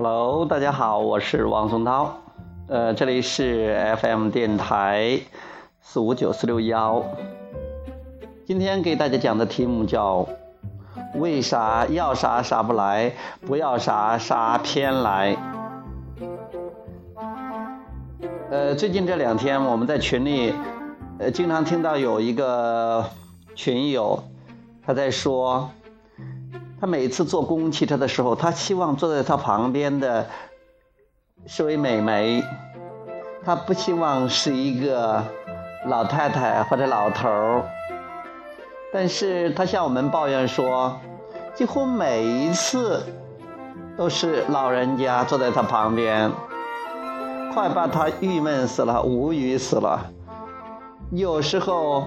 Hello，大家好，我是王松涛，呃，这里是 FM 电台四五九四六幺。今天给大家讲的题目叫“为啥要啥啥不来，不要啥啥偏来”。呃，最近这两天我们在群里，呃，经常听到有一个群友他在说。他每次坐公共汽车的时候，他希望坐在他旁边的是位美眉，他不希望是一个老太太或者老头儿。但是他向我们抱怨说，几乎每一次都是老人家坐在他旁边，快把他郁闷死了，无语死了。有时候。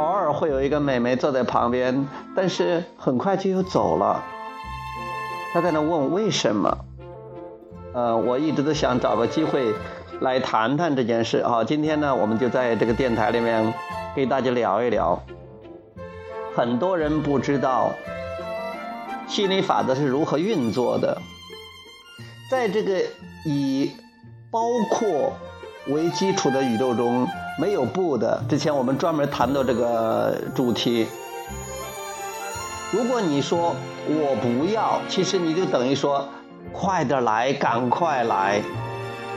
偶尔会有一个美眉坐在旁边，但是很快就又走了。她在那问为什么？呃，我一直都想找个机会来谈谈这件事啊。今天呢，我们就在这个电台里面给大家聊一聊。很多人不知道心理法则是如何运作的，在这个以包括为基础的宇宙中。没有不的，之前我们专门谈到这个主题。如果你说我不要，其实你就等于说快点来，赶快来。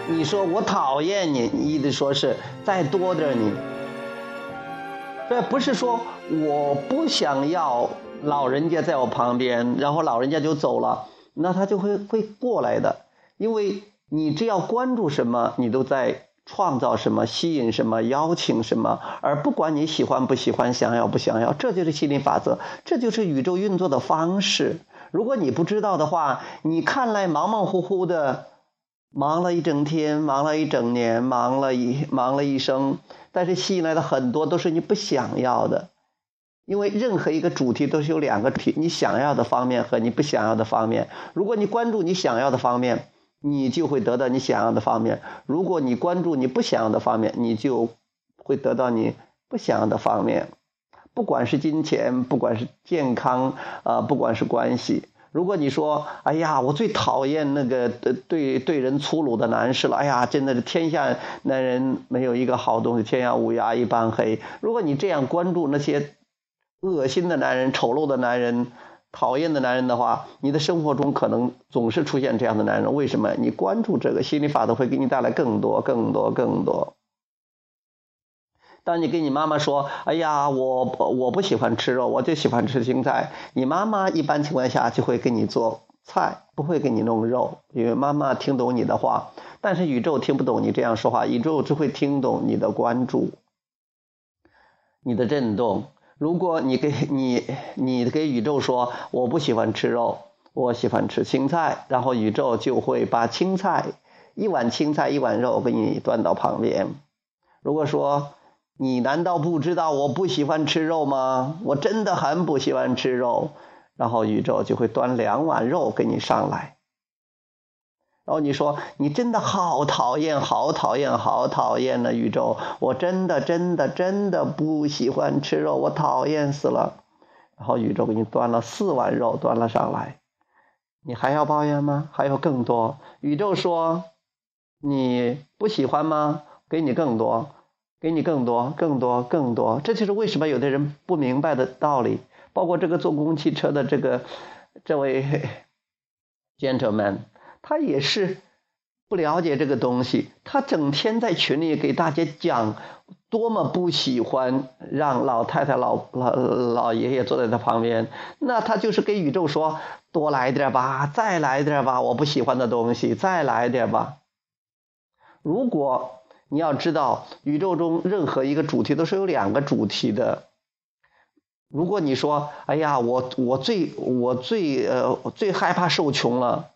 你说我讨厌你，你意思说是再多点你。这不是说我不想要老人家在我旁边，然后老人家就走了，那他就会会过来的，因为你只要关注什么，你都在。创造什么，吸引什么，邀请什么，而不管你喜欢不喜欢，想要不想要，这就是心理法则，这就是宇宙运作的方式。如果你不知道的话，你看来忙忙乎乎的，忙了一整天，忙了一整年，忙了一忙了一生，但是吸引来的很多都是你不想要的，因为任何一个主题都是有两个题，你想要的方面和你不想要的方面。如果你关注你想要的方面。你就会得到你想要的方面。如果你关注你不想要的方面，你就会得到你不想要的方面。不管是金钱，不管是健康，啊，不管是关系。如果你说，哎呀，我最讨厌那个对对人粗鲁的男士了。哎呀，真的是天下男人没有一个好东西，天下乌鸦一般黑。如果你这样关注那些恶心的男人、丑陋的男人。讨厌的男人的话，你的生活中可能总是出现这样的男人。为什么？你关注这个心理法则会给你带来更多、更多、更多。当你跟你妈妈说：“哎呀，我我不喜欢吃肉，我就喜欢吃青菜。”你妈妈一般情况下就会给你做菜，不会给你弄肉，因为妈妈听懂你的话。但是宇宙听不懂你这样说话，宇宙只会听懂你的关注，你的震动。如果你给你你给宇宙说我不喜欢吃肉，我喜欢吃青菜，然后宇宙就会把青菜一碗青菜一碗肉给你端到旁边。如果说你难道不知道我不喜欢吃肉吗？我真的很不喜欢吃肉，然后宇宙就会端两碗肉给你上来。然后你说你真的好讨厌，好讨厌，好讨厌的宇宙！我真的真的真的不喜欢吃肉，我讨厌死了。然后宇宙给你端了四碗肉，端了上来，你还要抱怨吗？还有更多。宇宙说你不喜欢吗？给你更多，给你更多，更多，更多。这就是为什么有的人不明白的道理。包括这个坐公共汽车的这个这位 gentleman。他也是不了解这个东西，他整天在群里给大家讲多么不喜欢让老太太、老老老爷爷坐在他旁边，那他就是给宇宙说多来点吧，再来点吧，我不喜欢的东西再来点吧。如果你要知道，宇宙中任何一个主题都是有两个主题的。如果你说，哎呀，我我最我最呃最害怕受穷了。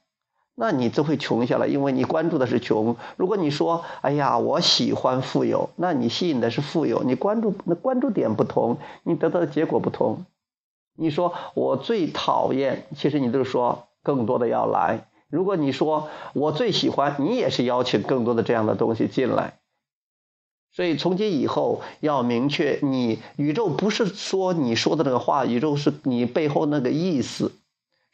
那你就会穷下来，因为你关注的是穷。如果你说，哎呀，我喜欢富有，那你吸引的是富有。你关注那关注点不同，你得到的结果不同。你说我最讨厌，其实你就是说更多的要来。如果你说我最喜欢，你也是邀请更多的这样的东西进来。所以从今以后要明确，你宇宙不是说你说的那个话，宇宙是你背后那个意思。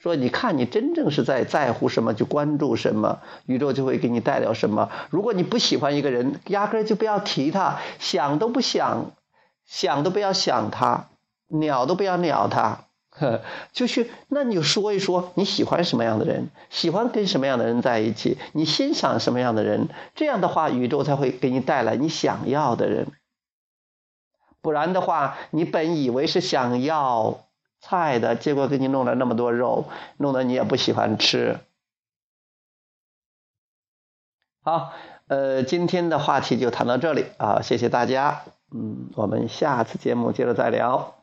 说你看你真正是在在乎什么，就关注什么，宇宙就会给你带来什么。如果你不喜欢一个人，压根儿就不要提他，想都不想，想都不要想他，鸟都不要鸟他。呵，就去，那你就说一说你喜欢什么样的人，喜欢跟什么样的人在一起，你欣赏什么样的人，这样的话，宇宙才会给你带来你想要的人。不然的话，你本以为是想要菜的，结果给你弄了那么多肉，弄得你也不喜欢吃。好，呃，今天的话题就谈到这里啊，谢谢大家，嗯，我们下次节目接着再聊。